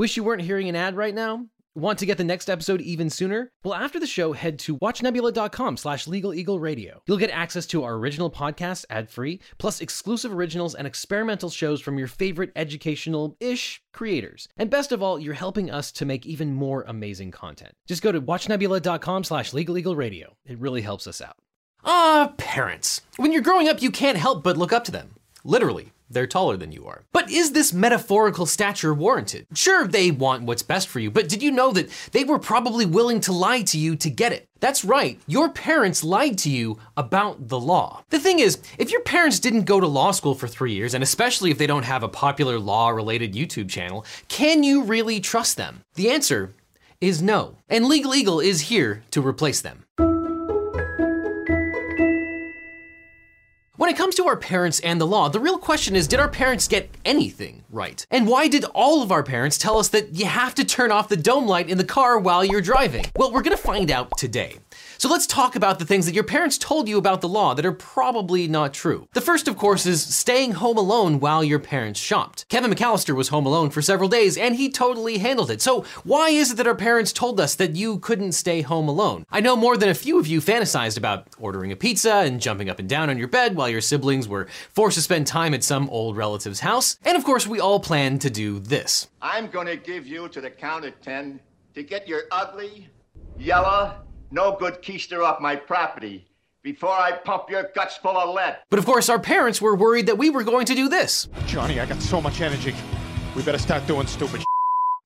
Wish you weren't hearing an ad right now? Want to get the next episode even sooner? Well, after the show, head to watchnebula.com slash legaleagleradio. You'll get access to our original podcast ad-free, plus exclusive originals and experimental shows from your favorite educational-ish creators. And best of all, you're helping us to make even more amazing content. Just go to watchnebula.com slash legaleagleradio. It really helps us out. Ah, parents. When you're growing up, you can't help but look up to them. Literally. They're taller than you are. But is this metaphorical stature warranted? Sure, they want what's best for you, but did you know that they were probably willing to lie to you to get it? That's right, your parents lied to you about the law. The thing is, if your parents didn't go to law school for three years, and especially if they don't have a popular law related YouTube channel, can you really trust them? The answer is no. And Legal Eagle is here to replace them. When it comes to our parents and the law, the real question is did our parents get anything right? And why did all of our parents tell us that you have to turn off the dome light in the car while you're driving? Well, we're gonna find out today. So let's talk about the things that your parents told you about the law that are probably not true. The first, of course, is staying home alone while your parents shopped. Kevin McCallister was home alone for several days and he totally handled it. So why is it that our parents told us that you couldn't stay home alone? I know more than a few of you fantasized about ordering a pizza and jumping up and down on your bed while your siblings were forced to spend time at some old relative's house. And of course, we all planned to do this. I'm gonna give you to the count of ten to get your ugly, yellow, no good keister off my property before I pump your guts full of lead. But of course, our parents were worried that we were going to do this. Johnny, I got so much energy. We better start doing stupid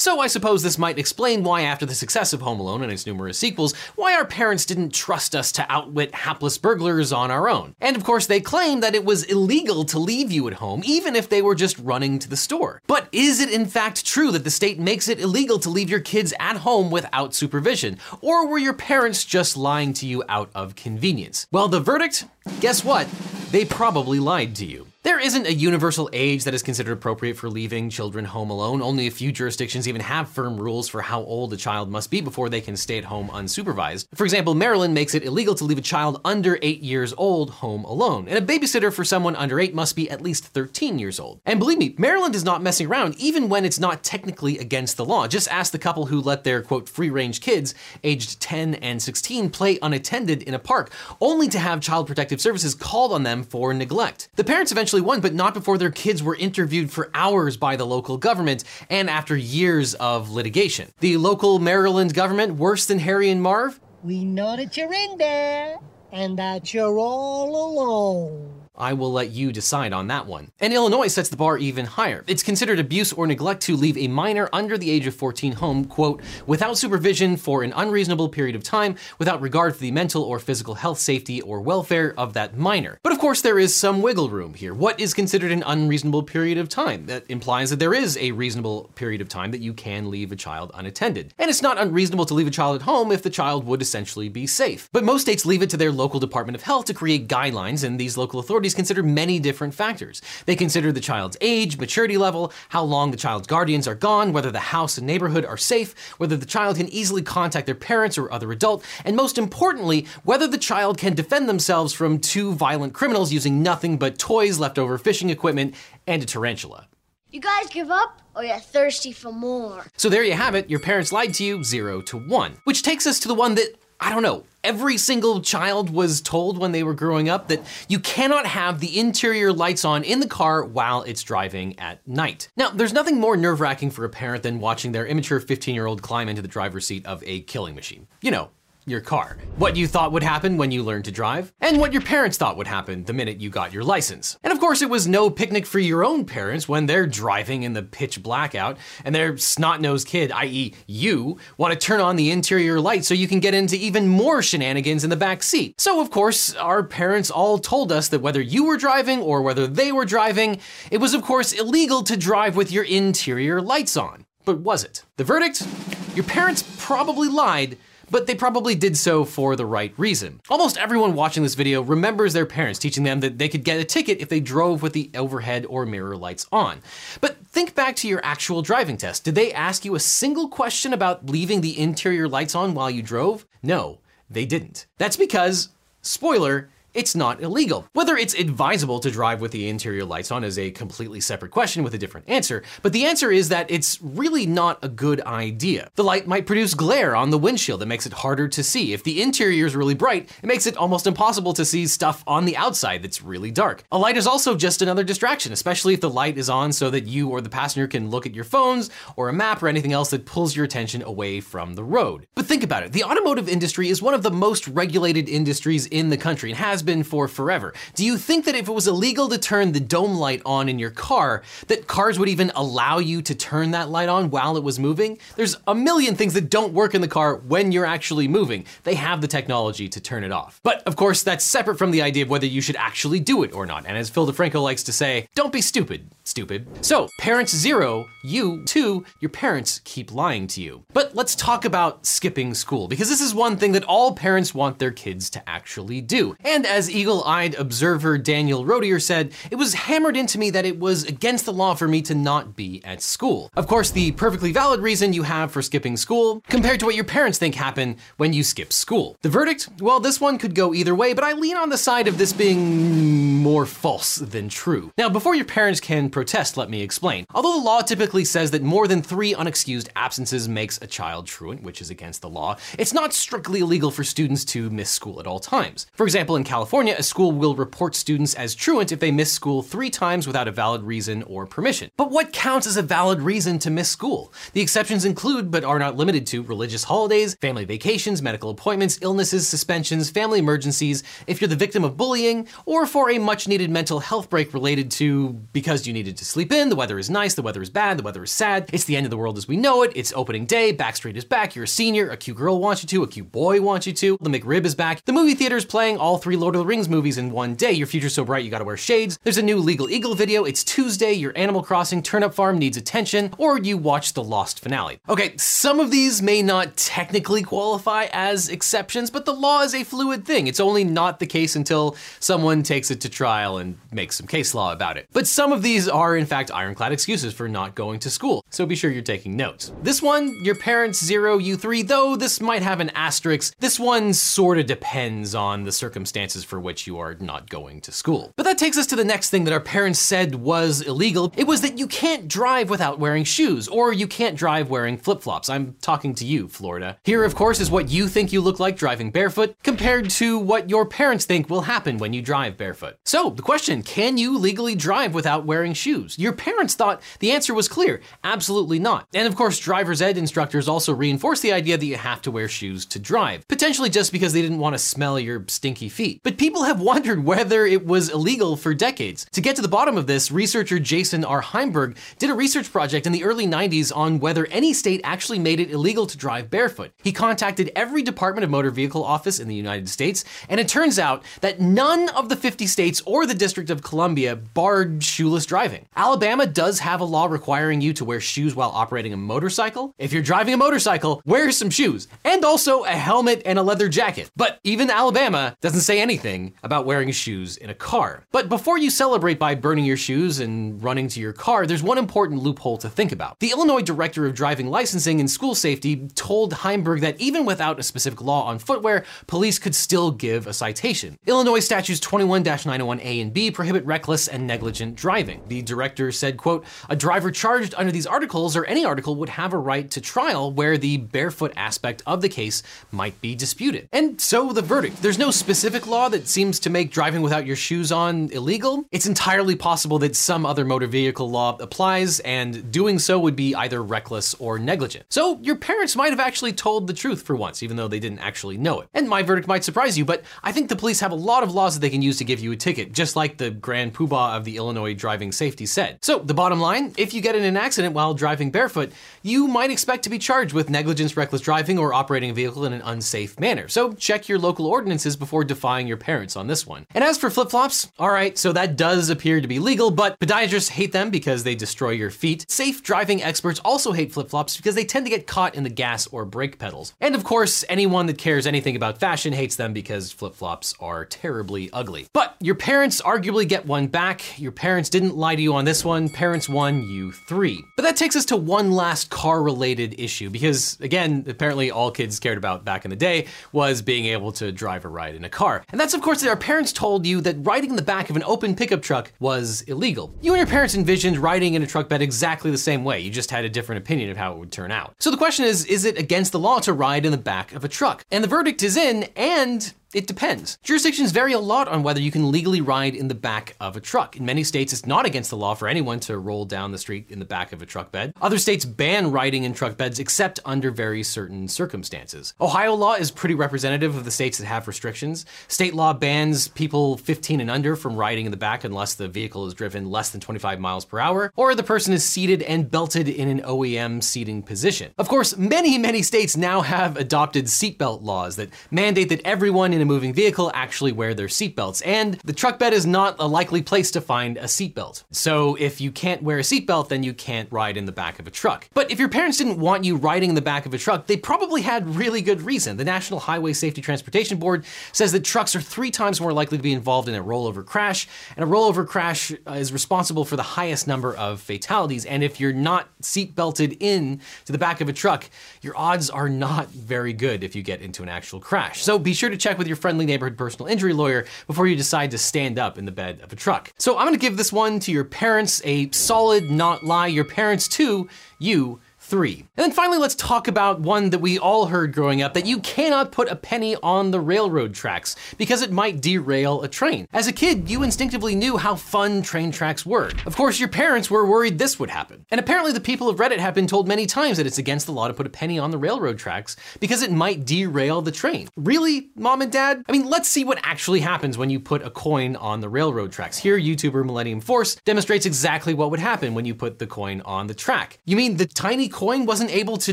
So I suppose this might explain why, after the success of Home Alone and its numerous sequels, why our parents didn't trust us to outwit hapless burglars on our own. And of course, they claim that it was illegal to leave you at home, even if they were just running to the store. But is it in fact true that the state makes it illegal to leave your kids at home without supervision? Or were your parents just lying to you out of convenience? Well, the verdict? Guess what? They probably lied to you. There isn't a universal age that is considered appropriate for leaving children home alone. Only a few jurisdictions even have firm rules for how old a child must be before they can stay at home unsupervised. For example, Maryland makes it illegal to leave a child under 8 years old home alone, and a babysitter for someone under 8 must be at least 13 years old. And believe me, Maryland is not messing around even when it's not technically against the law. Just ask the couple who let their quote free-range kids aged 10 and 16 play unattended in a park, only to have child protective services called on them for neglect. The parents eventually won, but not before their kids were interviewed for hours by the local government and after years of litigation. The local Maryland government, worse than Harry and Marv? We know that you're in there and that you're all alone. I will let you decide on that one. And Illinois sets the bar even higher. It's considered abuse or neglect to leave a minor under the age of 14 home, quote, without supervision for an unreasonable period of time, without regard for the mental or physical health, safety, or welfare of that minor. But of course, there is some wiggle room here. What is considered an unreasonable period of time? That implies that there is a reasonable period of time that you can leave a child unattended. And it's not unreasonable to leave a child at home if the child would essentially be safe. But most states leave it to their local Department of Health to create guidelines, and these local authorities consider many different factors. They consider the child's age, maturity level, how long the child's guardians are gone, whether the house and neighborhood are safe, whether the child can easily contact their parents or other adult, and most importantly, whether the child can defend themselves from two violent criminals using nothing but toys, leftover fishing equipment, and a tarantula. You guys give up or you're thirsty for more? So there you have it, your parents lied to you, zero to one. Which takes us to the one that, I don't know, every single child was told when they were growing up that you cannot have the interior lights on in the car while it's driving at night. Now, there's nothing more nerve wracking for a parent than watching their immature 15 year old climb into the driver's seat of a killing machine. You know, your car. What you thought would happen when you learned to drive, and what your parents thought would happen the minute you got your license. And of course, it was no picnic for your own parents when they're driving in the pitch blackout and their snot-nosed kid, i.e. you, want to turn on the interior light so you can get into even more shenanigans in the back seat. So of course, our parents all told us that whether you were driving or whether they were driving, it was of course illegal to drive with your interior lights on. But was it? The verdict? Your parents probably lied but they probably did so for the right reason. Almost everyone watching this video remembers their parents teaching them that they could get a ticket if they drove with the overhead or mirror lights on. But think back to your actual driving test. Did they ask you a single question about leaving the interior lights on while you drove? No, they didn't. That's because, spoiler, it's not illegal. Whether it's advisable to drive with the interior lights on is a completely separate question with a different answer, but the answer is that it's really not a good idea. The light might produce glare on the windshield that makes it harder to see. If the interior is really bright, it makes it almost impossible to see stuff on the outside that's really dark. A light is also just another distraction, especially if the light is on so that you or the passenger can look at your phones or a map or anything else that pulls your attention away from the road. But think about it, the automotive industry is one of the most regulated industries in the country and has been for forever. Do you think that if it was illegal to turn the dome light on in your car, that cars would even allow you to turn that light on while it was moving? There's a million things that don't work in the car when you're actually moving. They have the technology to turn it off. But of course, that's separate from the idea of whether you should actually do it or not. And as Phil DeFranco likes to say, don't be stupid, stupid. So, parents zero, you two, your parents keep lying to you. But let's talk about skipping school, because this is one thing that all parents want their kids to actually do. And as eagle eyed observer Daniel Rodier said, it was hammered into me that it was against the law for me to not be at school. Of course, the perfectly valid reason you have for skipping school compared to what your parents think happen when you skip school. The verdict? Well, this one could go either way, but I lean on the side of this being more false than true. Now, before your parents can protest, let me explain. Although the law typically says that more than three unexcused absences makes a child truant, which is against the law, it's not strictly illegal for students to miss school at all times. For example, in California, a school will report students as truant if they miss school three times without a valid reason or permission. But what counts as a valid reason to miss school? The exceptions include, but are not limited to, religious holidays, family vacations, medical appointments, illnesses, suspensions, family emergencies, if you're the victim of bullying, or for a much needed mental health break related to because you needed to sleep in, the weather is nice, the weather is bad, the weather is sad, it's the end of the world as we know it, it's opening day, Backstreet is back, you're a senior, a cute girl wants you to, a cute boy wants you to, the McRib is back, the movie theater's playing all three Lord of the Rings movies in one day, your future's so bright you gotta wear shades, there's a new Legal Eagle video, it's Tuesday, your Animal Crossing turnip farm needs attention, or you watch the Lost finale. Okay, some of these may not technically qualify as exceptions, but the law is a fluid thing. It's only not the case until someone takes it to trial and makes some case law about it. But some of these are, in fact, ironclad excuses for not going to school, so be sure you're taking notes. This one, your parents zero, you three, though this might have an asterisk, this one sorta depends on the circumstances for which you are not going to school. But that takes us to the next thing that our parents said was illegal. It was that you can't drive without wearing shoes, or you can't drive wearing flip flops. I'm talking to you, Florida. Here, of course, is what you think you look like driving barefoot compared to what your parents think will happen when you drive barefoot. So, the question can you legally drive without wearing shoes? Your parents thought the answer was clear absolutely not. And of course, driver's ed instructors also reinforce the idea that you have to wear shoes to drive, potentially just because they didn't want to smell your stinky feet. But people have wondered whether it was illegal for decades. To get to the bottom of this, researcher Jason R. Heimbaugh did a research project in the early 90s on whether any state actually made it illegal to drive barefoot. He contacted every Department of Motor Vehicle office in the United States, and it turns out that none of the 50 states or the District of Columbia barred shoeless driving. Alabama does have a law requiring you to wear shoes while operating a motorcycle. If you're driving a motorcycle, wear some shoes and also a helmet and a leather jacket. But even Alabama doesn't say anything about wearing shoes in a car. But before you celebrate by burning your shoes and running to your car, there's one important loophole to think about. The Illinois Director of Driving Licensing and School Safety told Heimbaugh that even without a specific law on footwear, police could still give a citation. Illinois statutes 21-901A and B prohibit reckless and negligent driving. The director said, quote, a driver charged under these articles or any article would have a right to trial where the barefoot aspect of the case might be disputed. And so the verdict. There's no specific law that seems to make driving without your shoes on illegal. It's entirely possible that some other motor vehicle law applies and doing so would be either reckless or negligent. So your parents might have actually told the truth for once, even though they didn't actually know it. And my verdict might surprise you, but I think the police have a lot of laws that they can use to give you a ticket, just like the grand poobah of the Illinois driving safety said. So the bottom line, if you get in an accident while driving barefoot, you might expect to be charged with negligence, reckless driving, or operating a vehicle in an unsafe manner. So check your local ordinances before defying your parents on this one. And as for flip-flops, all right, so that does appear to be legal, but podiatrists hate them because they destroy your feet. Safe driving experts also hate flip-flops because they tend to get caught in the gas or brake pedals. And of course, anyone that cares anything about fashion hates them because flip-flops are terribly ugly. But your parents arguably get one back. Your parents didn't lie to you on this one. Parents one, you three. But that takes us to one last car-related issue because again, apparently all kids cared about back in the day was being able to drive a ride in a car. And that's that's of course our parents told you that riding in the back of an open pickup truck was illegal. You and your parents envisioned riding in a truck bed exactly the same way, you just had a different opinion of how it would turn out. So the question is, is it against the law to ride in the back of a truck? And the verdict is in, and it depends. Jurisdictions vary a lot on whether you can legally ride in the back of a truck. In many states, it's not against the law for anyone to roll down the street in the back of a truck bed. Other states ban riding in truck beds except under very certain circumstances. Ohio law is pretty representative of the states that have restrictions. State law bans people 15 and under from riding in the back unless the vehicle is driven less than 25 miles per hour or the person is seated and belted in an OEM seating position. Of course, many, many states now have adopted seatbelt laws that mandate that everyone in a moving vehicle actually wear their seatbelts, and the truck bed is not a likely place to find a seatbelt. So if you can't wear a seatbelt, then you can't ride in the back of a truck. But if your parents didn't want you riding in the back of a truck, they probably had really good reason. The National Highway Safety Transportation Board says that trucks are three times more likely to be involved in a rollover crash, and a rollover crash is responsible for the highest number of fatalities. And if you're not seatbelted in to the back of a truck, your odds are not very good if you get into an actual crash. So be sure to check with your friendly neighborhood personal injury lawyer before you decide to stand up in the bed of a truck. So I'm gonna give this one to your parents, a solid not lie. Your parents two, you three. And then finally, let's talk about one that we all heard growing up that you cannot put a penny on the railroad tracks because it might derail a train. As a kid, you instinctively knew how fun train tracks were. Of course, your parents were worried this would happen. And apparently, the people of Reddit have been told many times that it's against the law to put a penny on the railroad tracks because it might derail the train. Really, mom and dad? I mean, let's see what actually happens when you put a coin on the railroad tracks. Here, YouTuber Millennium Force demonstrates exactly what would happen when you put the coin on the track. You mean the tiny coin wasn't able to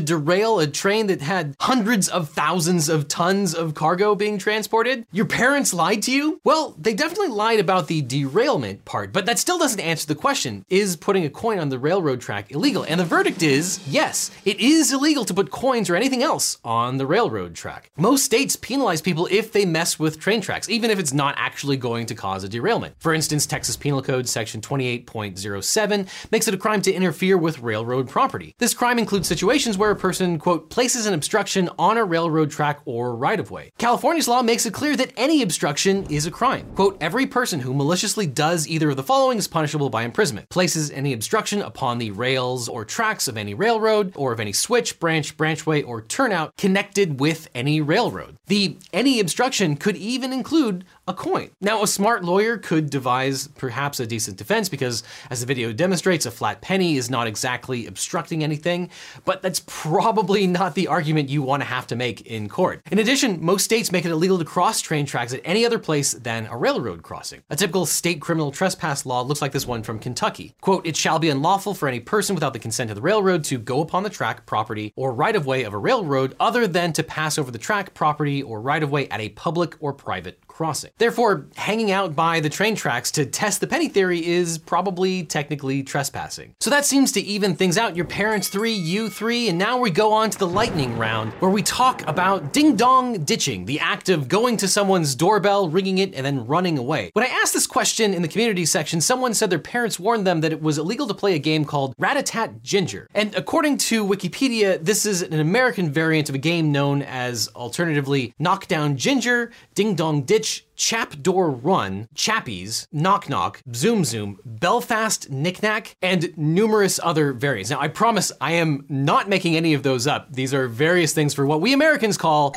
derail a train that had hundreds of thousands of tons of cargo being transported? Your parents lied to you? Well, they definitely lied about the derailment part, but that still doesn't answer the question is putting a coin on the railroad track illegal? And the verdict is yes, it is illegal to put coins or anything else on the railroad track. Most states penalize people if they mess with train tracks, even if it's not actually going to cause a derailment. For instance, Texas Penal Code section 28.07 makes it a crime to interfere with railroad property. This crime includes situations where a person, quote, places an obstruction on a railroad track or right of way. California's law makes it clear that any obstruction is a crime. Quote, every person who maliciously does either of the following is punishable by imprisonment. Places any obstruction upon the rails or tracks of any railroad or of any switch, branch, branchway, or turnout connected with any railroad. The any obstruction could even include a coin. Now, a smart lawyer could devise perhaps a decent defense because, as the video demonstrates, a flat penny is not exactly obstructing anything, but that's probably not the argument you want to have to make in court. In addition, most states make it illegal to cross train tracks at any other place than a railroad crossing. A typical state criminal trespass law looks like this one from Kentucky. Quote, it shall be unlawful for any person without the consent of the railroad to go upon the track, property, or right of way of a railroad other than to pass over the track, property, or right of way at a public or private crossing. Therefore, hanging out by the train tracks to test the penny theory is probably technically trespassing. So that seems to even things out. Your parents three, you three, and now we go on to the lightning round where we talk about ding dong ditching, the act of going to someone's doorbell, ringing it, and then running away. When I asked this question in the community section, someone said their parents warned them that it was illegal to play a game called Rat-a-Tat Ginger. And according to Wikipedia, this is an American variant of a game known as alternatively Knockdown Ginger, Ding Dong Ditch, Chap Door Run, Chappies, Knock Knock, Zoom Zoom, Belfast Knickknack, and numerous other variants. Now, I promise I am not making any of those up. These are various things for what we Americans call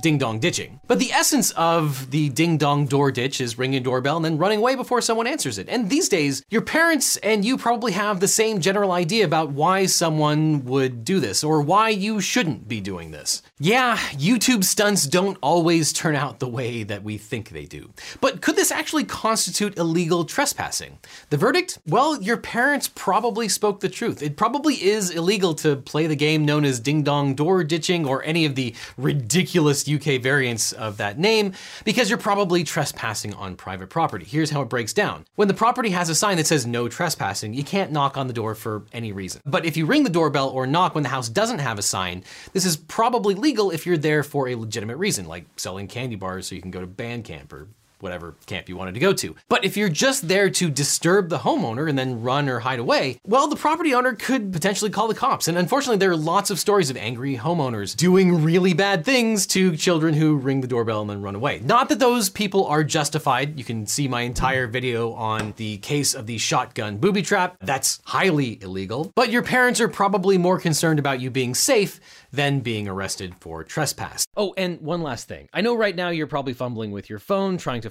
ding dong ditching. But the essence of the ding dong door ditch is ringing a doorbell and then running away before someone answers it. And these days, your parents and you probably have the same general idea about why someone would do this or why you shouldn't be doing this. Yeah, YouTube stunts don't always turn out the way that we think they do. But could this actually constitute illegal trespassing? The verdict? Well, your parents probably spoke the truth. It probably is illegal to play the game known as ding dong door ditching or any of the ridiculous UK variants of that name because you're probably trespassing on private property. Here's how it breaks down. When the property has a sign that says no trespassing, you can't knock on the door for any reason. But if you ring the doorbell or knock when the house doesn't have a sign, this is probably legal if you're there for a legitimate reason, like selling candy bars so you can go to band camp or whatever camp you wanted to go to. But if you're just there to disturb the homeowner and then run or hide away, well, the property owner could potentially call the cops. And unfortunately, there are lots of stories of angry homeowners doing really bad things to children who ring the doorbell and then run away. Not that those people are justified. You can see my entire video on the case of the shotgun booby trap. That's highly illegal. But your parents are probably more concerned about you being safe than being arrested for trespass. Oh, and one last thing. I know right now you're probably fumbling with your phone trying to